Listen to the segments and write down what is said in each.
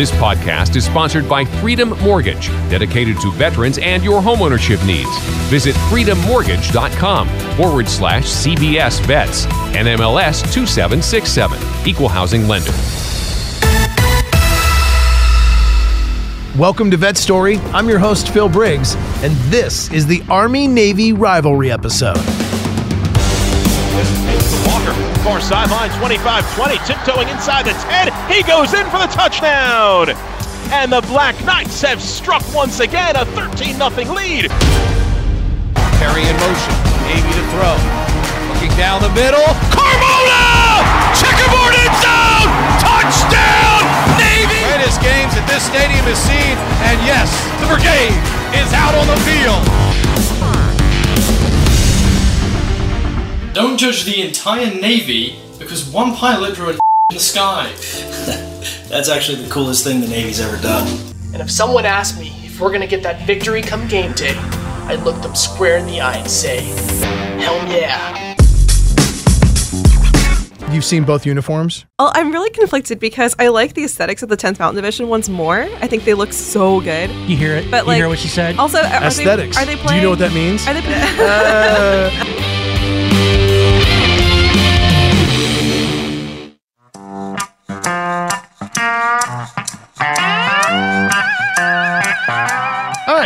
This podcast is sponsored by Freedom Mortgage, dedicated to veterans and your homeownership needs. Visit freedommortgage.com forward slash CBS Vets, NMLS 2767, Equal Housing Lender. Welcome to Vet Story. I'm your host, Phil Briggs, and this is the Army Navy rivalry episode. Walker, far sideline, 25-20, tiptoeing inside the 10. He goes in for the touchdown. And the Black Knights have struck once again a 13-0 lead. Perry in motion. Navy to throw. Looking down the middle. Carmona! Checkerboard end zone! Touchdown, Navy! Greatest games that this stadium has seen. And yes, the brigade is out on the field. Don't judge the entire Navy because one pilot drew a in the sky. That's actually the coolest thing the Navy's ever done. And if someone asked me if we're gonna get that victory come game day, I'd look them square in the eye and say, Hell yeah. You've seen both uniforms? Oh, I'm really conflicted because I like the aesthetics of the 10th Mountain Division ones more. I think they look so good. You hear it? But you like, hear what she said? Also, are Aesthetics. They, are they playing? Do you know what that means? Are they playing? Uh,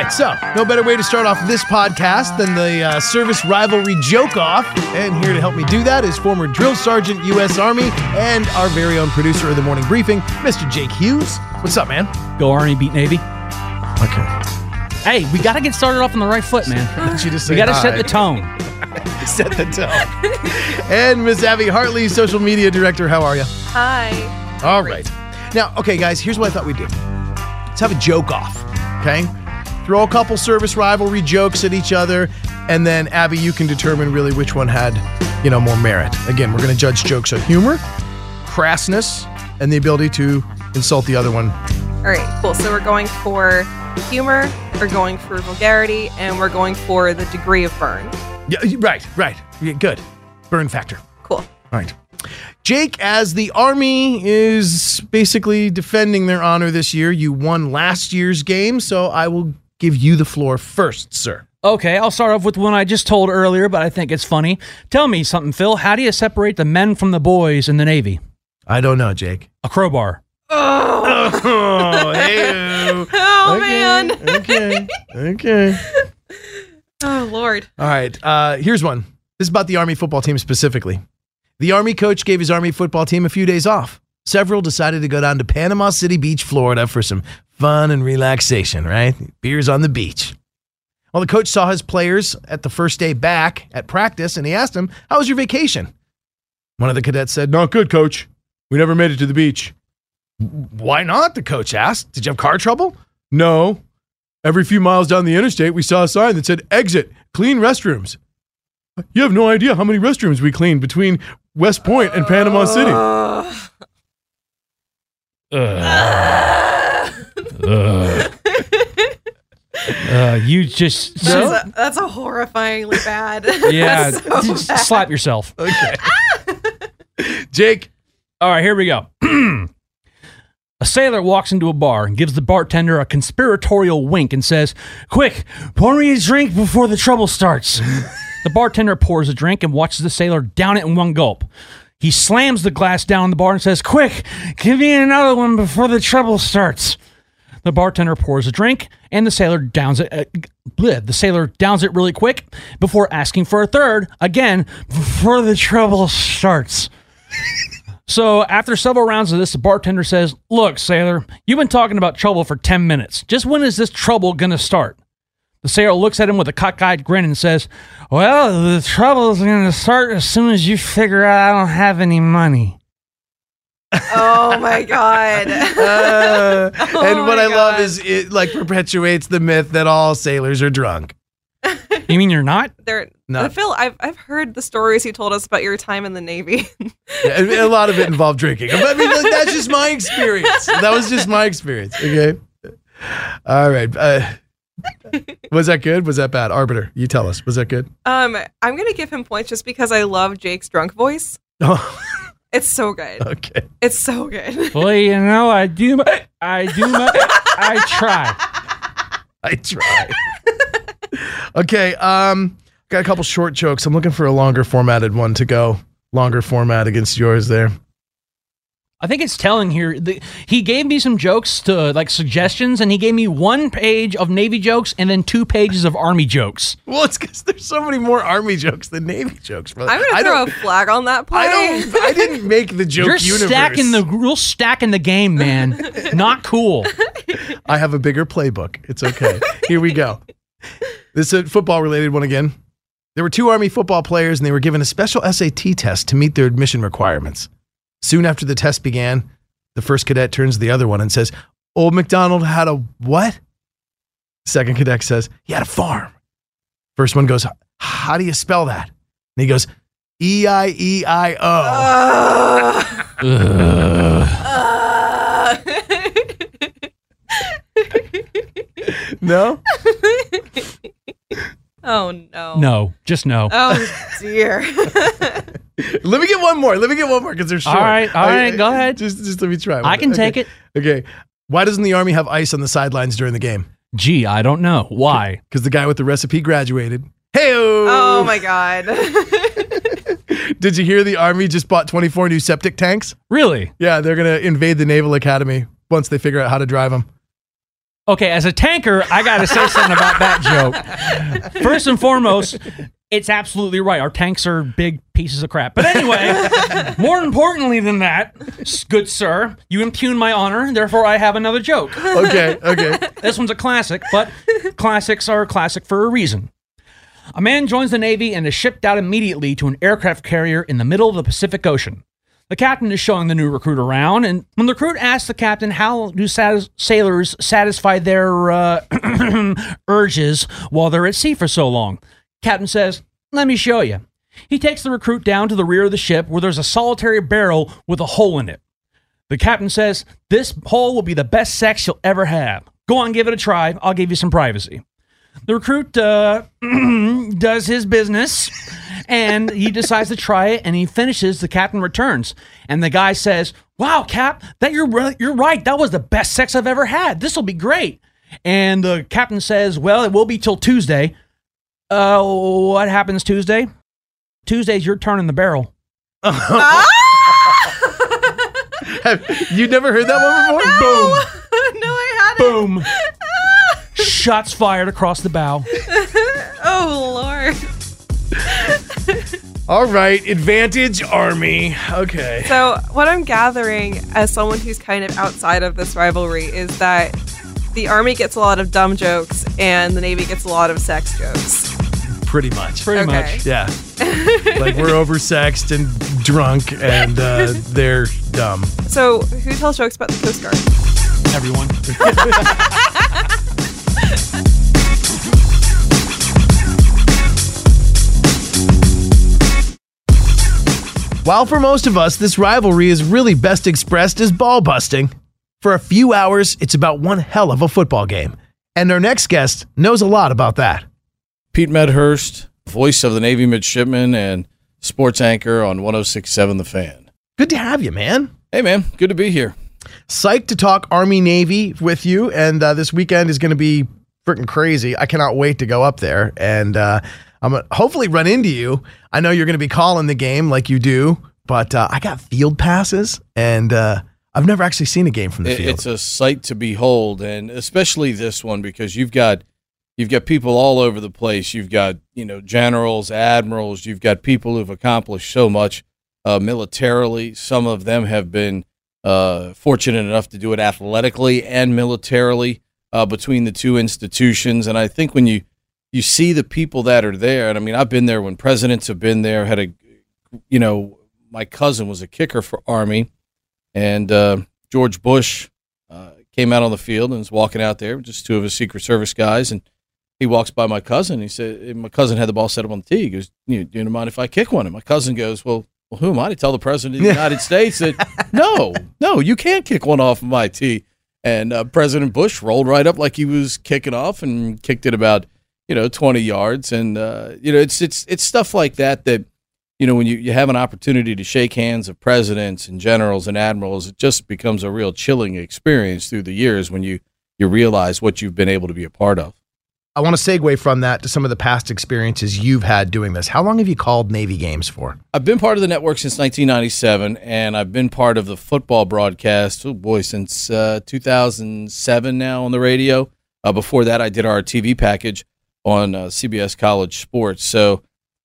right, so no better way to start off this podcast than the uh, service rivalry joke off. And here to help me do that is former drill sergeant, U.S. Army, and our very own producer of the morning briefing, Mr. Jake Hughes. What's up, man? Go Army, beat Navy. Okay. Hey, we got to get started off on the right foot, man. You just We got to set the tone. set the tone. and Miss Abby Hartley, social media director. How are you? Hi. All right. Now, okay, guys, here's what I thought we'd do. Let's have a joke off, okay? Throw a couple service rivalry jokes at each other, and then Abby, you can determine really which one had, you know, more merit. Again, we're going to judge jokes on humor, crassness, and the ability to insult the other one. All right, cool. So we're going for humor, we're going for vulgarity, and we're going for the degree of burn. Yeah, right, right. Yeah, good. Burn factor. Cool. All right. Jake, as the Army is basically defending their honor this year, you won last year's game, so I will give you the floor first, sir. Okay, I'll start off with one I just told earlier, but I think it's funny. Tell me something, Phil. How do you separate the men from the boys in the Navy? I don't know, Jake. A crowbar. Oh, hey. Oh, man. Okay. Okay. Oh, Lord. All right. Uh, here's one. This is about the Army football team specifically. The Army coach gave his Army football team a few days off. Several decided to go down to Panama City Beach, Florida for some fun and relaxation, right? Beers on the beach. Well, the coach saw his players at the first day back at practice and he asked them, How was your vacation? One of the cadets said, Not good, coach. We never made it to the beach. Why not? The coach asked. Did you have car trouble? No. Every few miles down the interstate, we saw a sign that said, Exit, clean restrooms. You have no idea how many restrooms we cleaned between West Point and Panama City. Uh, Uh, you just That's, a, that's a horrifyingly bad. yeah, so just bad. slap yourself. Okay. Jake, All right, here we go. a sailor walks into a bar and gives the bartender a conspiratorial wink and says, Quick, pour me a drink before the trouble starts. the bartender pours a drink and watches the sailor down it in one gulp. He slams the glass down the bar and says, Quick, give me another one before the trouble starts. The bartender pours a drink and the sailor downs it. Uh, bleh, the sailor downs it really quick before asking for a third again before the trouble starts. So after several rounds of this, the bartender says, Look, sailor, you've been talking about trouble for 10 minutes. Just when is this trouble to start? The sailor looks at him with a cockeyed grin and says, Well, the trouble is going to start as soon as you figure out I don't have any money. Oh my god. Uh, Oh and what my I love is it like perpetuates the myth that all sailors are drunk. You mean you're not? They're No. Phil, I've I've heard the stories you told us about your time in the Navy. Yeah, a lot of it involved drinking. I mean, like, that's just my experience. That was just my experience. Okay. All right. Uh, was that good? Was that bad? Arbiter, you tell us. Was that good? um, I'm gonna give him points just because I love Jake's drunk voice. Oh, It's so good. okay. It's so good. Well, you know, I do. My, I do. My, I try. I try. okay. Um, got a couple short jokes. I'm looking for a longer formatted one to go. Longer format against yours there. I think it's telling here. The, he gave me some jokes to like suggestions, and he gave me one page of Navy jokes and then two pages of Army jokes. Well, it's because there's so many more Army jokes than Navy jokes. brother. I'm gonna I throw a don't- flag on that play. I don't. I didn't make the joke You're universe. stacking the real stacking the game, man. Not cool. I have a bigger playbook. It's okay. Here we go. This is a football related one again. There were two Army football players and they were given a special SAT test to meet their admission requirements. Soon after the test began, the first cadet turns to the other one and says, Old MacDonald had a what? Second cadet says, He had a farm. First one goes, How do you spell that? And he goes, E I E I O. No? oh no. No, just no. Oh dear. Let me get one more. Let me get one more because they're short. All right, all right, go ahead. Just, just let me try. I can Okay. take it. Okay. Why doesn't the army have ice on the sidelines during the game? Gee, I don't know why. Because the guy with the recipe graduated. Hey, Oh my god. Did you hear the army just bought 24 new septic tanks? Really? Yeah, they're gonna invade the naval academy once they figure out how to drive them. Okay, as a tanker, I got to say something about that joke. First and foremost, it's absolutely right. Our tanks are big pieces of crap. But anyway, more importantly than that, good sir, you impugn my honor, therefore I have another joke. Okay, okay. This one's a classic, but classics are a classic for a reason. A man joins the Navy and is shipped out immediately to an aircraft carrier in the middle of the Pacific Ocean. The captain is showing the new recruit around, and when the recruit asks the captain how do sailors satisfy their uh, urges while they're at sea for so long, captain says, "Let me show you." He takes the recruit down to the rear of the ship where there's a solitary barrel with a hole in it. The captain says, This hole will be the best sex you'll ever have. Go on, give it a try. I'll give you some privacy. The recruit uh, does his business and he decides to try it and he finishes. The captain returns and the guy says, Wow, Cap, that you're, ri- you're right. That was the best sex I've ever had. This will be great. And the captain says, Well, it will be till Tuesday. Uh, what happens Tuesday? Tuesday's your turn in the barrel. you never heard that one before? Boom. no, I hadn't. Boom. Shots fired across the bow. Oh lord. All right, advantage army. Okay. So what I'm gathering as someone who's kind of outside of this rivalry is that the army gets a lot of dumb jokes and the navy gets a lot of sex jokes. Pretty much. Pretty Okay. much. Yeah. like we're oversexed and drunk and uh, they're dumb. So who tells jokes about the Coast Guard? Everyone. While for most of us, this rivalry is really best expressed as ball busting. For a few hours, it's about one hell of a football game. And our next guest knows a lot about that. Pete Medhurst, voice of the Navy midshipman and sports anchor on 1067 The Fan. Good to have you, man. Hey, man, good to be here. Psyched to talk Army Navy with you. And uh, this weekend is going to be freaking crazy. I cannot wait to go up there. And uh, I'm to hopefully run into you. I know you're going to be calling the game like you do, but uh, I got field passes and uh, I've never actually seen a game from the It- field. It's a sight to behold, and especially this one because you've got you've got people all over the place. You've got you know generals, admirals. You've got people who've accomplished so much uh, militarily. Some of them have been uh, fortunate enough to do it athletically and militarily uh, between the two institutions. And I think when you you see the people that are there, and I mean I've been there when presidents have been there. Had a you know my cousin was a kicker for Army and uh, George Bush uh, came out on the field and was walking out there, just two of his Secret Service guys, and he walks by my cousin. He said, my cousin had the ball set up on the tee. He goes, "You do you mind if I kick one?" And my cousin goes, "Well, well, who am I to tell the president of the United States that no, no, you can't kick one off of my tee?" And uh, President Bush rolled right up like he was kicking off and kicked it about you know twenty yards. And uh, you know, it's it's it's stuff like that that you know when you, you have an opportunity to shake hands of presidents and generals and admirals, it just becomes a real chilling experience through the years when you you realize what you've been able to be a part of. I want to segue from that to some of the past experiences you've had doing this. How long have you called Navy games for? I've been part of the network since 1997, and I've been part of the football broadcast, oh boy, since uh, 2007 now on the radio. Uh, before that, I did our TV package on uh, CBS College Sports. So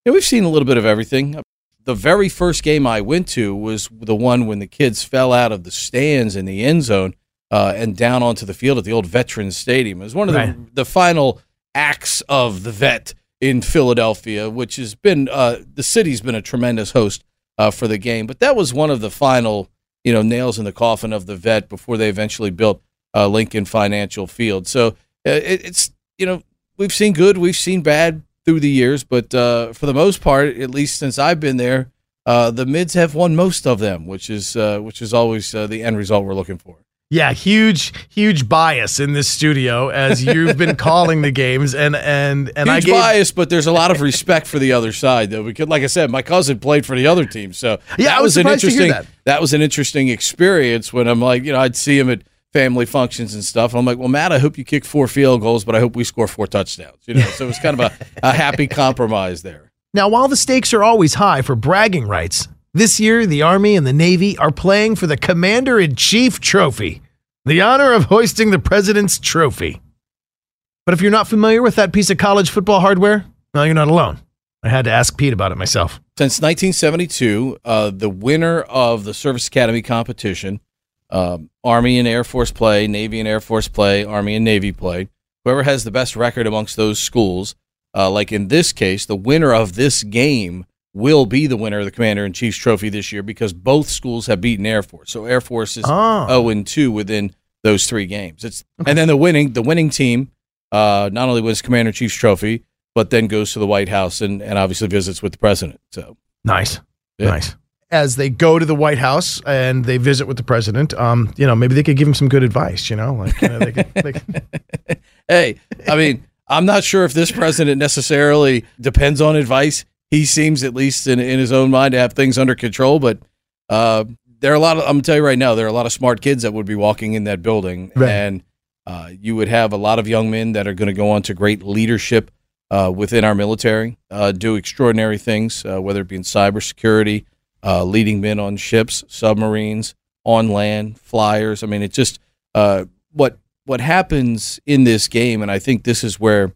we've seen a little bit of everything. The very first game I went to was the one when the kids fell out of the stands in the end zone uh, and down onto the field at the old Veterans Stadium. It was one of Right. the, the final acts of the vet in Philadelphia, which has been uh, the city's been a tremendous host uh, for the game. But that was one of the final, you know, nails in the coffin of the vet before they eventually built uh, Lincoln Financial Field. So uh, it, it's you know we've seen good, we've seen bad through the years, but uh, for the most part, at least since I've been there, uh, the mids have won most of them, which is which is always the end result we're looking for. Yeah, huge, huge bias in this studio as you've been calling the games, and and and I gave, bias, but there's a lot of respect for the other side, though. Because, like I said, my cousin played for the other team, so Yeah, that I was an surprised to hear interesting. that. was an interesting experience when I'm like, you know, I'd see him at family functions and stuff. I'm like, well, Matt, I hope you kick four field goals, but I hope we score four touchdowns. You know, so it was kind of a, a happy compromise there. Now, while the stakes are always high for bragging rights, this year the Army and the Navy are playing for the Commander in Chief Trophy, the honor of hoisting the President's Trophy. But if you're not familiar with that piece of college football hardware, well, you're not alone. I had to ask Pete about it myself. Since 1972, uh, the winner of the Service Academy competition, um, Army and Air Force play, Navy and Air Force play, Army and Navy play. Whoever has the best record amongst those schools, uh, like in this case, the winner of this game will be the winner of the Commander in Chief's Trophy this year because both schools have beaten Air Force. So Air Force is Oh. 0 and 2 within those three games. It's and then the winning the winning team uh, not only wins Commander in Chief's Trophy, but then goes to the White House and, and obviously visits with the president. So Nice. Yeah. Nice. As they go to the White House and they visit with the president, um, you know, maybe they could give him some good advice, you know, like you know, they could, they could hey, I mean, I'm not sure if this president necessarily depends on advice. He seems, at least in, in his own mind, to have things under control. But uh, there are a lot of, I'm going to tell you right now, there are a lot of smart kids that would be walking in that building. Right. And uh, you would have a lot of young men that are going to go on to great leadership uh, within our military, uh, do extraordinary things, uh, whether it be in cybersecurity, uh, leading men on ships, submarines, on land, flyers. I mean, it just uh, what what happens in this game, and I think this is where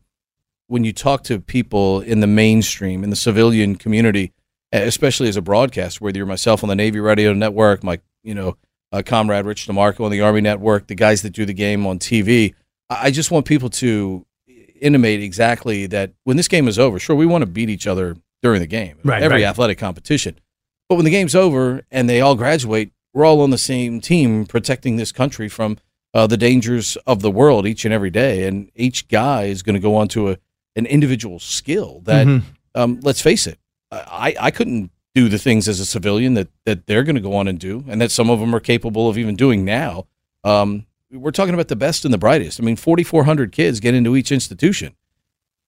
when you talk to people in the mainstream, in the civilian community, especially as a broadcast, whether you're myself on the Navy Radio Network, my you know uh, comrade Rich DeMarco on the Army Network, the guys that do the game on TV, I just want people to intimate exactly that when this game is over, sure, we want to beat each other during the game, Right, every right. athletic competition. But when the game's over and they all graduate, we're all on the same team protecting this country from uh, the dangers of the world each and every day. And each guy is going to go on to a, an individual skill that, Mhm. um, let's face it, I, I couldn't do the things as a civilian that, that they're going to go on and do, and that some of them are capable of even doing now. Um, we're talking about the best and the brightest. I mean, 4,400 kids get into each institution,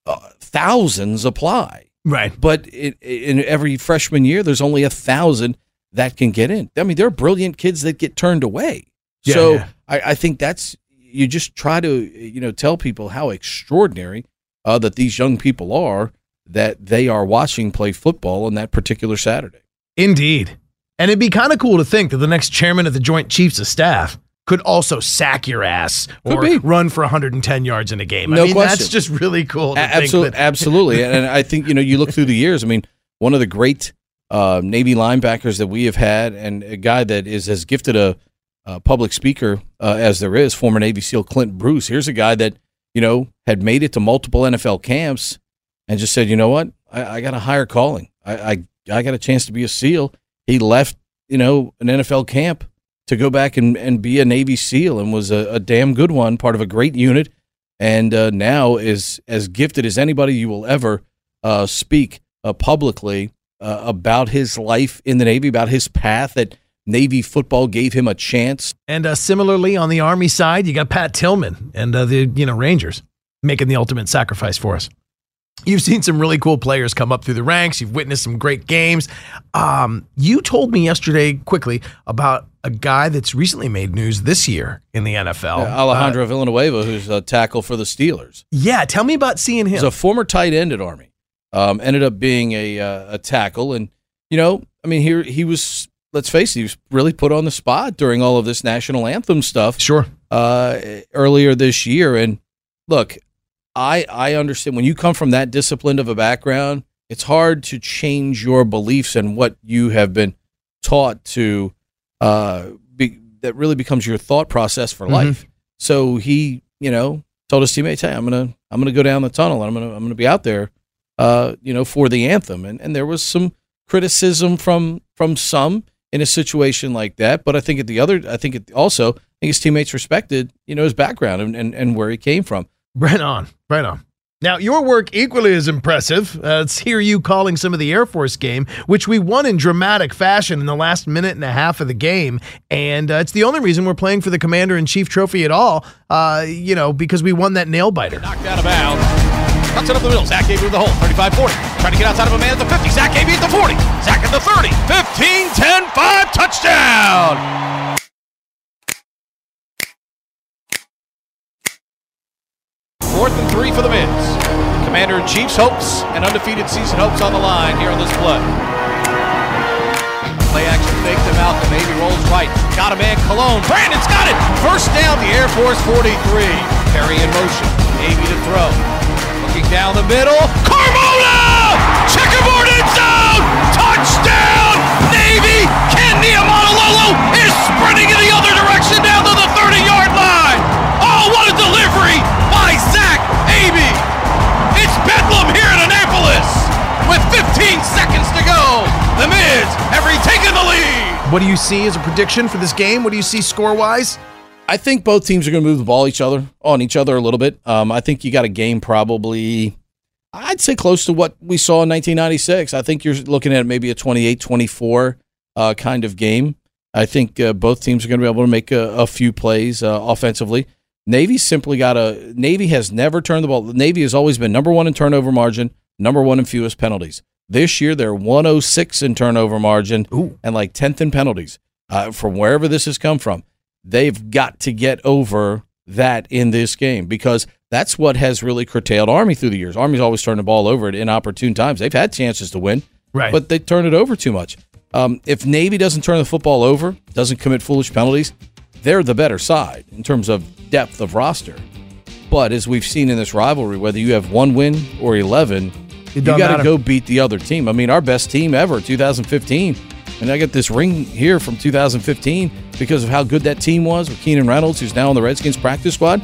uh, thousands apply. Right. But in, in every freshman year, there's only a thousand that can get in. I mean, there are brilliant kids that get turned away. Yeah, so yeah. I, I think that's you just try to you know tell people how extraordinary uh, that these young people are that they are watching play football on that particular Saturday. Indeed. And it'd be kind of cool to think that the next chairman of the Joint Chiefs of Staff could also sack your ass or be. run for 110 yards in a game. I No mean, question. that's just really cool. To A- think absolutely, that- absolutely. And I think you know you look through the years. I mean, one of the great uh, Navy linebackers that we have had, and a guy that is as gifted a, a public speaker uh, as there is, former Navy SEAL Clint Bruce. Here's a guy that you know had made it to multiple NFL camps and just said, you know what, I, I got a higher calling. I, I I got a chance to be a SEAL. He left, you know, an NFL camp to go back and, and be a Navy SEAL and was a, a damn good one, part of a great unit, and uh, now is as gifted as anybody you will ever uh, speak uh, publicly uh, about his life in the Navy, about his path that Navy football gave him a chance. And uh, similarly, on the Army side, you got Pat Tillman and uh, the you know Rangers making the ultimate sacrifice for us. You've seen some really cool players come up through the ranks. You've witnessed some great games. Um, you told me yesterday quickly about a guy that's recently made news this year in the NFL. Uh, Alejandro Villanueva, who's a tackle for the Steelers. Yeah, tell me about seeing him. He's a former tight end at Army. Um, ended up being a uh, a tackle, and you know, I mean, here he was. Let's face it, he was really put on the spot during all of this national anthem stuff. Sure. Uh, earlier this year, and look, I I understand when you come from that disciplined of a background, it's hard to change your beliefs and what you have been taught to. Uh, be, that really becomes your thought process for Mhm. life. So he, you know, told his teammates, "Hey, I'm gonna I'm gonna go down the tunnel and I'm gonna I'm gonna be out there, uh, you know, for the anthem." And and there was some criticism from from some in a situation like that, but I think at the other, I think it also, I think his teammates respected, you know, his background and and, and where he came from. Right on, right on. Now, your work equally is impressive. Uh, let's hear you calling some of the Air Force game, which we won in dramatic fashion in the last minute and a half of the game. And uh, it's the only reason we're playing for the Commander in Chief trophy at all, uh, you know, because we won that nail biter. Knocked out of bounds. Cuts it up the middle. Zach Abey with the hole. 35 40. Trying to get outside of a man at the 50. Zach Abey at the 40. Zach at the 30. 15 10 5. Touchdown. Fourth and three for the Mids. Commander in Chief's hopes and undefeated season hopes on the line here on this play. Play action fake to Malcolm. Abey rolls right. Got a man, Colon. Brandon's got it. First down, the Air Force 43. Perry in motion. Navy to throw. Looking down the middle. Carmona! Checkerboard end zone! Touchdown! Navy! Ken Niamonololo is sprinting in the other direction down to the 30-yard line. Oh, what a delivery by Zach Abey! It's Bedlam here in Annapolis with 15 seconds to go. The Mids have retaken the lead. What do you see as a prediction for this game? What do you see score wise? I think both teams are going to move the ball each other on each other a little bit. Um, I think you got a game probably, I'd say close to what we saw in 1996. I think you're looking at maybe a 28-24 uh, kind of game. I think uh, both teams are going to be able to make a, a few plays uh, offensively. Navy simply got a Navy has never turned the ball. Navy has always been number one in turnover margin, number one in fewest penalties. This year they're 106 in turnover margin and like 10th in penalties. Uh, from wherever this has come from, they've got to get over that in this game because that's what has really curtailed Army through the years. Army's always turned the ball over at inopportune times. They've had chances to win, Right. but they turn it over too much. Um, if Navy doesn't turn the football over, doesn't commit foolish penalties, they're the better side in terms of depth of roster. But as we've seen in this rivalry, whether you have one win or 11, you got to go beat the other team. I mean, our best team ever, 2015. And I got this ring here from 2015 because of how good that team was with Keenan Reynolds, who's now on the Redskins practice squad.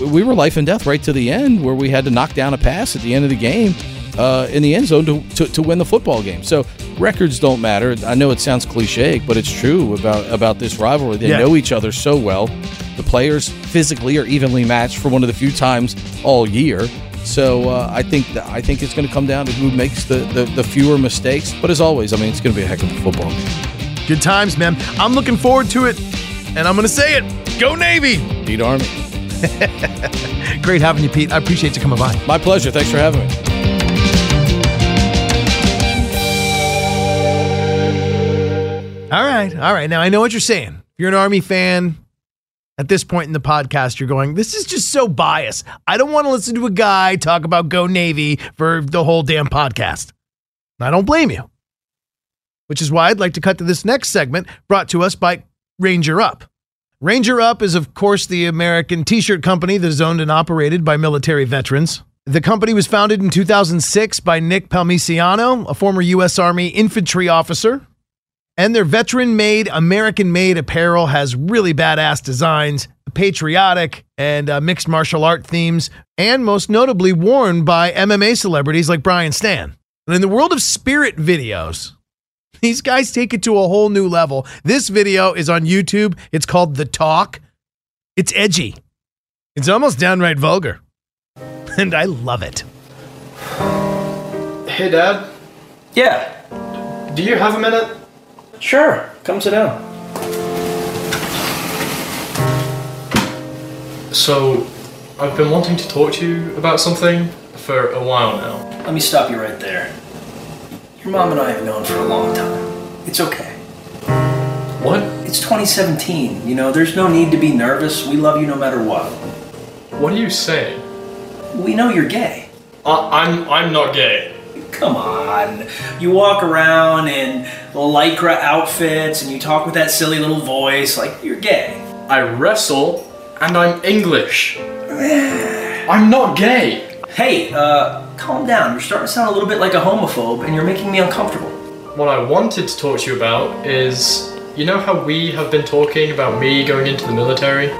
We were life and death right to the end where we had to knock down a pass at the end of the game uh, in the end zone to, to, to win the football game. So records don't matter. I know it sounds cliche, but it's true about, about this rivalry. They Yeah. know each other so well. The players physically are evenly matched for one of the few times all year. So uh, I think that, I think it's going to come down to who makes the, the, the fewer mistakes. But as always, I mean, it's going to be a heck of a football game. Good times, man. I'm looking forward to it. And I'm going to say it. Go Navy. Beat Army. Great having you, Pete. I appreciate you coming by. My pleasure. Thanks for having me. All right. All right. Now, I know what you're saying. If you're an Army fan, at this point in the podcast, you're going, this is just so biased. I don't want to listen to a guy talk about Go Navy for the whole damn podcast. I don't blame you. Which is why I'd like to cut to this next segment brought to us by Ranger Up. Ranger Up is, of course, the American t shirt company that is owned and operated by military veterans. The company was founded in 2006 by Nick Palmisciano, a former U.S. Army infantry officer. And their veteran made, American made apparel has really badass designs, patriotic and uh, mixed martial art themes, and most notably worn by MMA celebrities like Brian Stann. And in the world of spirit videos, These guys take it to a whole new level. This video is on YouTube. It's called The Talk. It's edgy. It's almost downright vulgar. And I love it. Hey, Dad. Yeah. Do you have a minute? Sure. Come sit down. So, I've been wanting to talk to you about something for a while now. Let me stop you right there. Your mom and I have known for a long time. It's okay. What? It's 2017. You know, there's no need to be nervous. We love you no matter what. What are you saying? We know you're gay. I- I'm I'm not gay. Come on. And you walk around in lycra outfits and you talk with that silly little voice like you're gay. I wrestle and I'm English. I'm not gay. Hey, uh, calm down. You're starting to sound a little bit like a homophobe and you're making me uncomfortable. What I wanted to talk to you about is you know how we have been talking about me going into the military?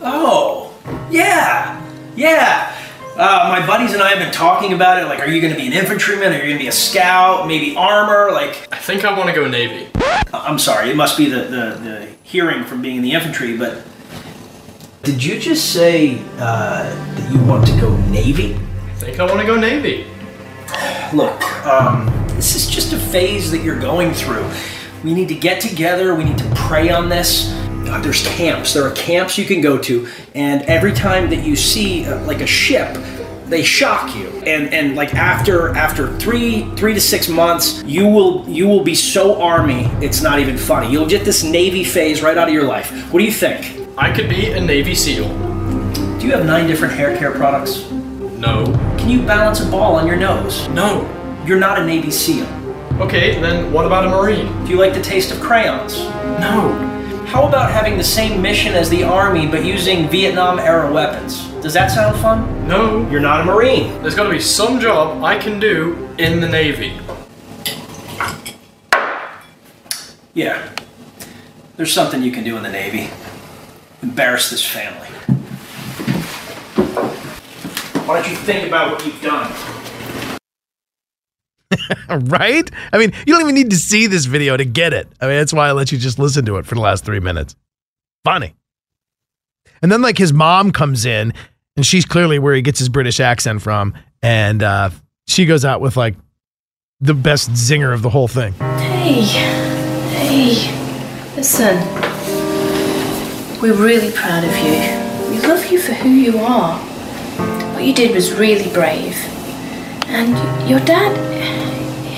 Oh, yeah, yeah. Uh, my buddies and I have been talking about it. Like, are you going to be an infantryman? Are you going to be a scout? Maybe armor? Like, I think I want to go Navy. I'm sorry, it must be the, the, the hearing from being in the infantry, but did you just say uh, that you want to go Navy? I think I want to go Navy. Look, um, this is just a phase that you're going through. We need to get together, we need to pray on this. There's camps, there are camps you can go to, and every time that you see uh, like a ship, they shock you and and like after after three three to six months you will you will be so army it's not even funny you'll get this navy phase right out of your life what do you think I could be a Navy SEAL. do you have nine different hair care products No. can you balance a ball on your nose No. you're not a navy seal Okay, then what about a Marine? do you like the taste of crayons No. How about having the same mission as the army but using vietnam era weapons? Does that sound fun? No. you're not a marine. There's got to be some job I can do in the Navy. yeah. There's something you can do in the navy. Embarrass this family. Why don't you think about what you've done right? I mean, you don't even need to see this video to get it. I mean, that's why I let you just listen to it for the last three minutes. Funny. And then, like, his mom comes in, and she's clearly where he gets his British accent from. And uh, she goes out with, like, the best zinger of the whole thing. Hey, hey, listen. We're really proud of you. We love you for who you are. What you did was really brave. And your dad,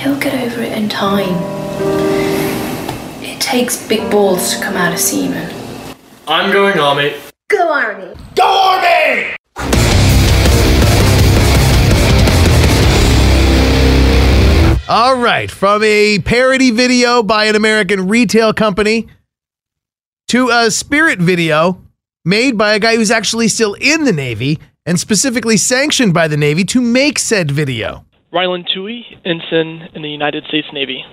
he'll get over it in time. It takes big balls to come out of semen. I'm going Army. Go Army! Go Army! All right, from a parody video by an American retail company to a spirit video made by a guy who's actually still in the Navy and specifically sanctioned by the Navy to make said video. Rylan Tuohy, ensign in the United States Navy.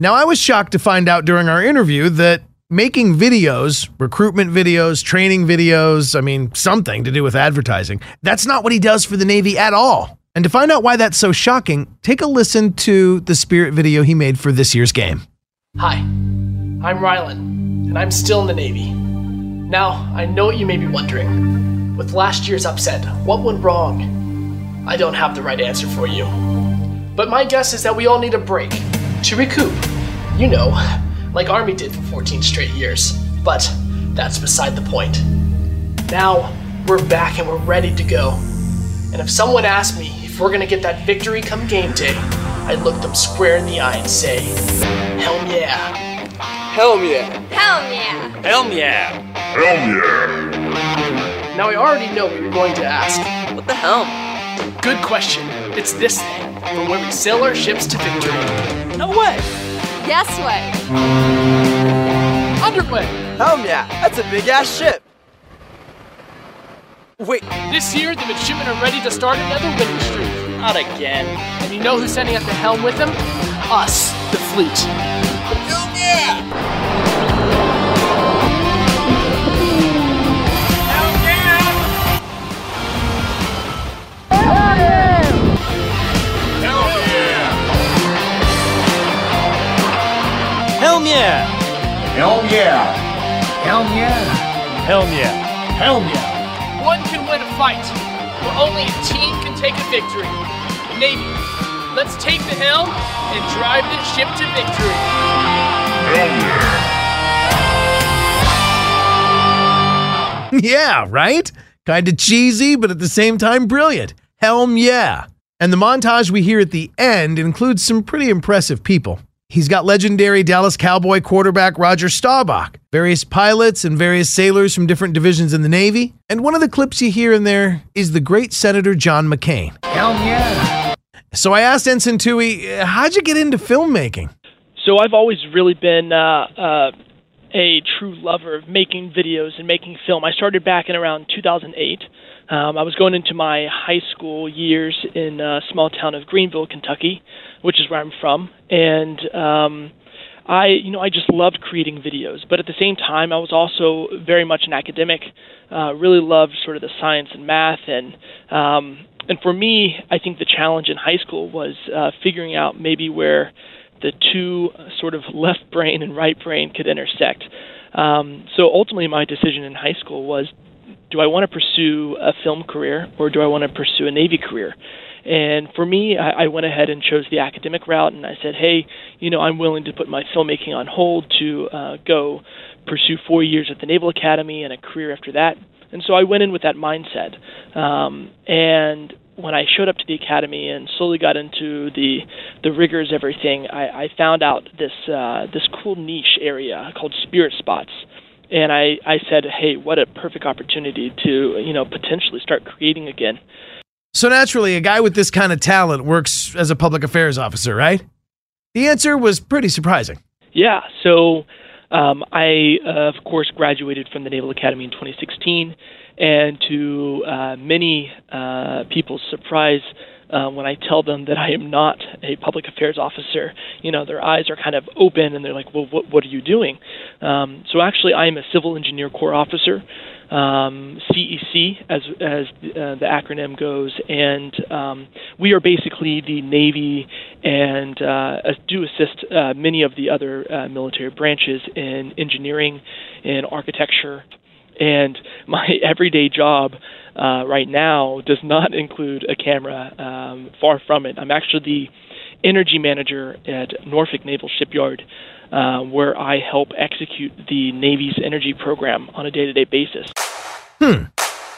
Now, I was shocked to find out during our interview that making videos, recruitment videos, training videos, I mean, something to do with advertising, that's not what he does for the Navy at all. And to find out why that's so shocking, take a listen to the Spirit video he made for this year's game. Hi, I'm Rylan, and I'm still in the Navy. Now, I know what you may be wondering. With last year's upset, what went wrong? I don't have the right answer for you. But my guess is that we all need a break to recoup. You know, like Army did for 14 straight years. But that's beside the point. Now, we're back and we're ready to go. And if someone asked me if we're gonna get that victory come game day, I'd look them square in the eye and say, Hell yeah. Hell yeah. Hell yeah! Hell yeah. Hell yeah. Now I already know what you're going to ask. What the hell? Good question. It's this thing, from where we sail our ships to victory. No way. Yes way! Underway! Hell yeah. That's a big ass ship. Wait, This year, the midshipmen are ready to start another winning streak. not again. And you know who's sending at the helm with them? Us, the fleet. Hell yeah. Hell yeah. Hell yeah. Hell yeah. Hell yeah. Helm yeah! One can win a fight, but only a team can take a victory. Navy, let's take the helm and drive this ship to victory. Hell yeah. yeah, right? Kind of cheesy, but at the same time brilliant. Helm, yeah. And the montage we hear at the end includes some pretty impressive people. He's got legendary Dallas Cowboy quarterback Roger Staubach, various pilots and various sailors from different divisions in the Navy, and one of the clips you hear in there is the great Senator John McCain. Hell yeah. So I asked Ensign Tuohy, how'd you get into filmmaking? So I've always really been uh, uh, a true lover of making videos and making film. I started back in around 2008. Um, I was going into my high school years in a small town of Greenville, Kentucky, which is where I'm from, and um, I, you know, I just loved creating videos. But at the same time, I was also very much an academic. Uh, really loved sort of the science and math, and um, and for me, I think the challenge in high school was uh, figuring out maybe where the two sort of left brain and right brain could intersect. Um, so ultimately, my decision in high school was do I want to pursue a film career or do I want to pursue a Navy career? And for me, I, I went ahead and chose the academic route, and I said, hey, you know, I'm willing to put my filmmaking on hold to uh, go pursue four years at the Naval Academy and a career after that. And so I went in with that mindset. Um, and when I showed up to the academy and slowly got into the the rigors, everything, I, I found out this uh, this cool niche area called spirit spots and I, I said, hey, what a perfect opportunity to, you know, potentially start creating again. So naturally, a guy with this kind of talent works as a public affairs officer, right? The answer was pretty surprising. Yeah. So um, I, uh, of course, graduated from the Naval Academy in 2016, and to uh, many uh, people's surprise, uh, when I tell them that I am not a public affairs officer, you know, their eyes are kind of open and they're like, well, what, what are you doing? Um, so actually, I am a civil engineer corps officer, um, CEC, as, as uh, the acronym goes, and um, we are basically the Navy and uh, do assist uh, many of the other uh, military branches in engineering, in architecture, and my everyday job uh, right now does not include a camera. Um, far from it. I'm actually the energy manager at Norfolk Naval Shipyard, uh, where I help execute the Navy's energy program on a day to day basis. Hmm.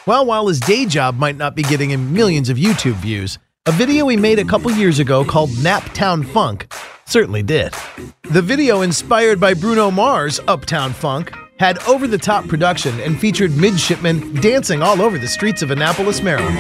Well, while his day job might not be getting him millions of YouTube views, a video he made a couple years ago called Naptown Funk certainly did. The video, inspired by Bruno Mars' Uptown Funk, had over the top production and featured midshipmen dancing all over the streets of Annapolis, Maryland.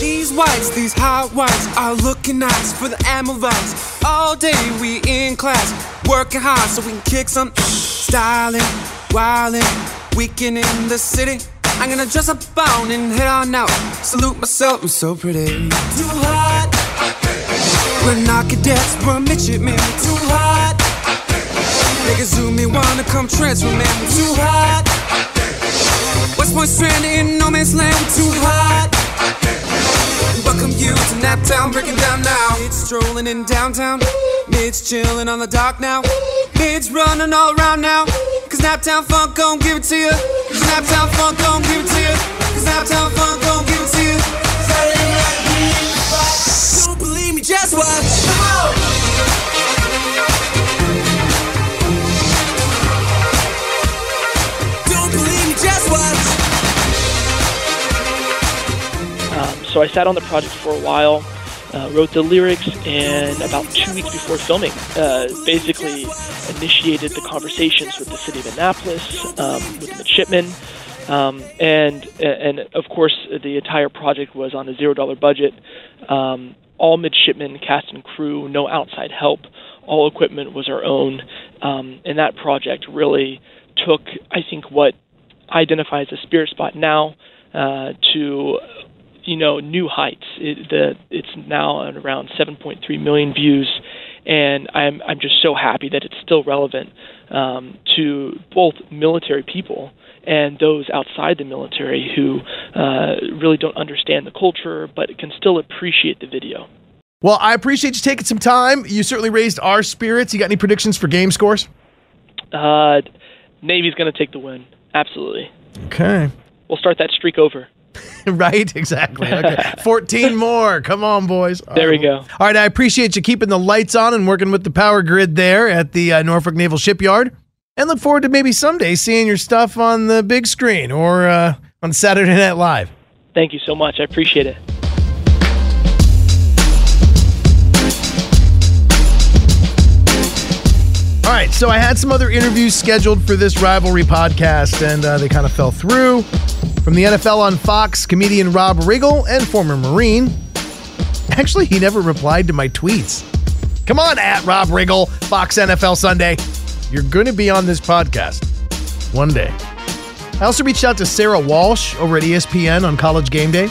These whites, these hot whites are looking nice for the Amorites. All day we in class, working hard so we can kick some styling, wildin', weekend in the city. I'm gonna dress up bound and head on out. Salute myself, I'm so pretty. Too hot. We're not cadets, we're midshipmen. Too hot. Niggas who me wanna come transfer, man. We're too hot. West Point stranded in no man's land. We're too hot. Welcome you to Naptown, breaking down now. It's strolling in downtown. Mid's chilling on the dock now. Mid's running all around now. Cause Naptown Funk gon' give it to you. Cause Naptown Funk gon' give it to you. Cause Naptown Funk gon' give it to you. Don't believe me, just watch. Come on. So I sat on the project for a while, uh, wrote the lyrics, and about two weeks before filming, uh, basically initiated the conversations with the city of Annapolis, um, with the midshipmen, um, and and of course the entire project was on a zero dollar budget. Um, all midshipmen, cast and crew, no outside help. All equipment was our own, um, and that project really took, I think, what identifies a spirit spot now uh, to you know new heights. It, the it's now at around 7.3 million views, and I'm I'm just so happy that it's still relevant um, to both military people and those outside the military who uh, really don't understand the culture but can still appreciate the video. Well, I appreciate you taking some time. You certainly raised our spirits. You got any predictions for game scores? Uh, Navy's going to take the win. Absolutely. Okay. We'll start that streak over. right? Exactly. Okay. 14 more. Come on, boys. There we go. All right. I appreciate you keeping the lights on and working with the power grid there at the uh, Norfolk Naval Shipyard. And look forward to maybe someday seeing your stuff on the big screen or uh, on Saturday Night Live. Thank you so much. I appreciate it. All right, so I had some other interviews scheduled for this rivalry podcast, and uh, they kind of fell through. From the NFL on Fox, comedian Rob Riggle and former Marine. Actually, he never replied to my tweets. Come on, at Rob Riggle, Fox NFL Sunday. You're going to be on this podcast one day. I also reached out to Sarah Walsh over at ESPN on College Game Day.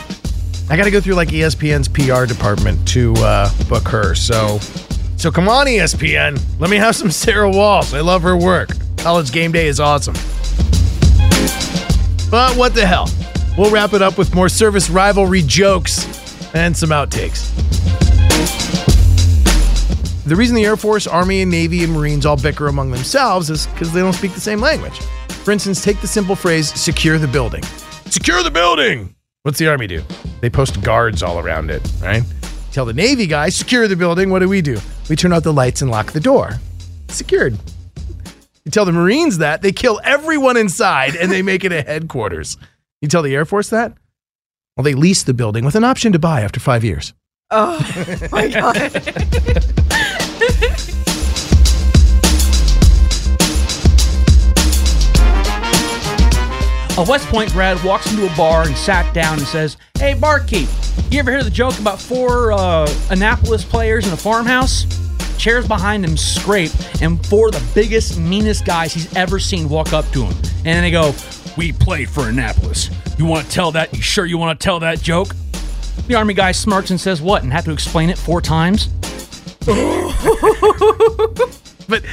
I got to go through like ESPN's PR department to uh, book her. So, so come on, ESPN. Let me have some Sarah Walsh. I love her work. College Game Day is awesome. But what the hell? We'll wrap it up with more service rivalry jokes and some outtakes. The reason the Air Force, Army, and Navy and Marines all bicker among themselves is because they don't speak the same language. For instance, take the simple phrase secure the building. Secure the building! What's the Army do? They post guards all around it, right? Tell the Navy guys, secure the building. What do we do? We turn out the lights and lock the door. Secured. You tell the Marines that, they kill everyone inside and they make it a headquarters. You tell the Air Force that? Well, they lease the building with an option to buy after five years. Oh my god. A West Point grad walks into a bar and sat down and says, Hey, barkeep, you ever hear the joke about four uh, Annapolis players in a farmhouse? Chairs behind him scrape, and four of the biggest, meanest guys he's ever seen walk up to him. And then they go, We played for Annapolis. You want to tell that? You sure you want to tell that joke? The army guy smirks and says, What? And have to explain it four times? but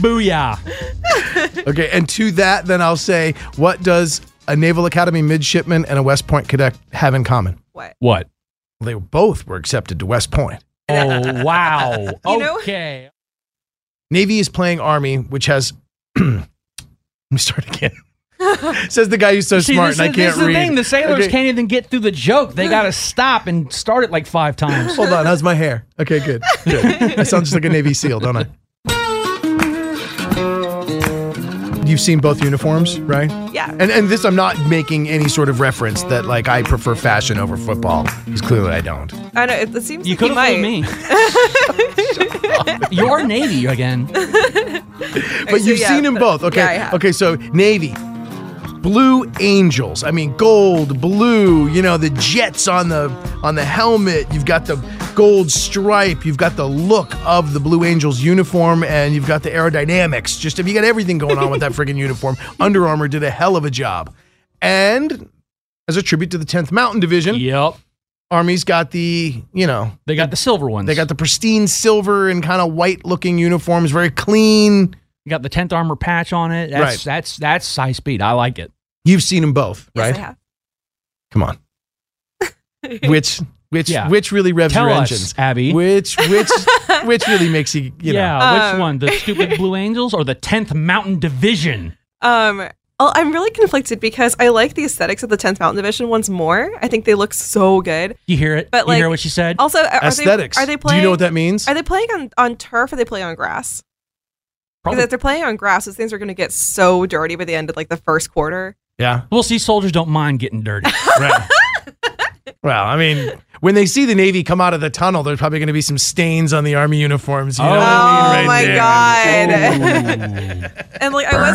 booyah. Okay, and to that, then I'll say, what does a Naval Academy midshipman and a West Point cadet have in common? What? What? Well, they both were accepted to West Point. Oh, wow. You know- okay. Navy is playing Army, which has. Let me start again. Says the guy who's so See, smart this and I is- can't this is the read. thing. The sailors Okay. can't even get through the joke. They got to stop and start it like five times. Hold on, how's my hair? Okay, good. good. I sound just like a Navy SEAL, don't I? You've seen both uniforms, right? Yeah. And and this I'm not making any sort of reference that like I prefer fashion over football because clearly I don't. I know it, it seems You like could he have might. fooled me. You're Navy again. But so you've yeah, seen them both. Okay. yeah, I have. Okay, so Navy. Blue Angels. I mean gold, blue, you know, the jets on the on the helmet. You've got the gold stripe, you've got the look of the Blue Angels uniform and you've got the aerodynamics. Just if you got everything going on with that friggin' uniform. Under Armour did a hell of a job. And as a tribute to the 10th Mountain Division, yep. Army's got the, you know, They got the silver ones. they got the pristine silver and kind of white looking uniforms, very clean. You got the 10th armor patch on it. That's Right. that's that's high speed. I like it. You've seen them both, Yes, right? I have. Come on. which which Yeah. which really revs Tell your us, engines? Abby. Which which which really makes you you yeah, know which Um, one? The stupid Blue Angels or the 10th Mountain Division? Um, well, I'm really conflicted because I like the aesthetics of the 10th Mountain Division ones more. I think they look so good. You hear it? But you like, hear what she said? Also, are, are aesthetics. They, are they Do playing? you know what that means? Are they playing on, on turf or are they playing on grass? Because if they're playing on grass, those things are going to get so dirty by the end of like the first quarter. yeah. We'll see. Soldiers don't mind getting dirty. Right. well, I mean, when they see the Navy come out of the tunnel, there's probably going to be some stains on the Army uniforms. You know what I mean? Oh Right my there. god! and like I was,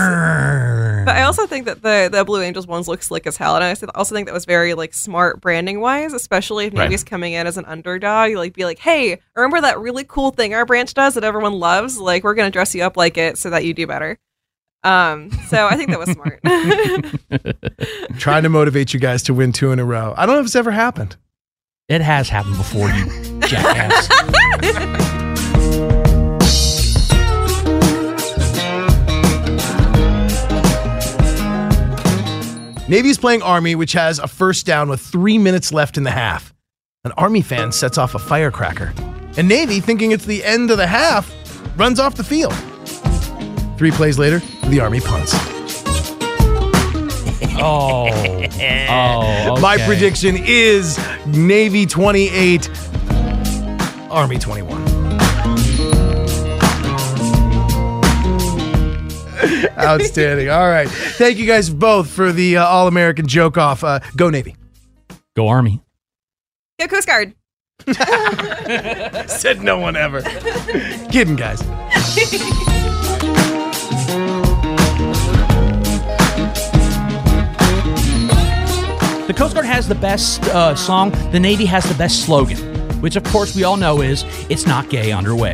but I also think that the the Blue Angels ones look slick as hell, and I also- also think that was very like smart branding wise, especially if Right. Navy's coming in as an underdog. Like, be like, hey, remember that really cool thing our branch does that everyone loves? Like, we're gonna dress you up like it so that you do better. Um, so I think that was smart. Trying to motivate you guys to win two in a row. I don't know if it's ever happened. it has happened before, you jackass. Navy's playing Army, which has a first down with three minutes left in the half. An Army fan sets off a firecracker. And Navy, thinking it's the end of the half, runs off the field. Three plays later, the Army punts. Oh. Oh, My prediction is Navy 28, Army 21. Outstanding. All right. Thank you guys both for the uh, All American joke off. Uh, go Navy. Go Army. Go Coast Guard. Said no one ever. Kidding, guys. The Coast Guard has the best uh, song. The Navy has the best slogan, which of course we all know is "It's not gay underway."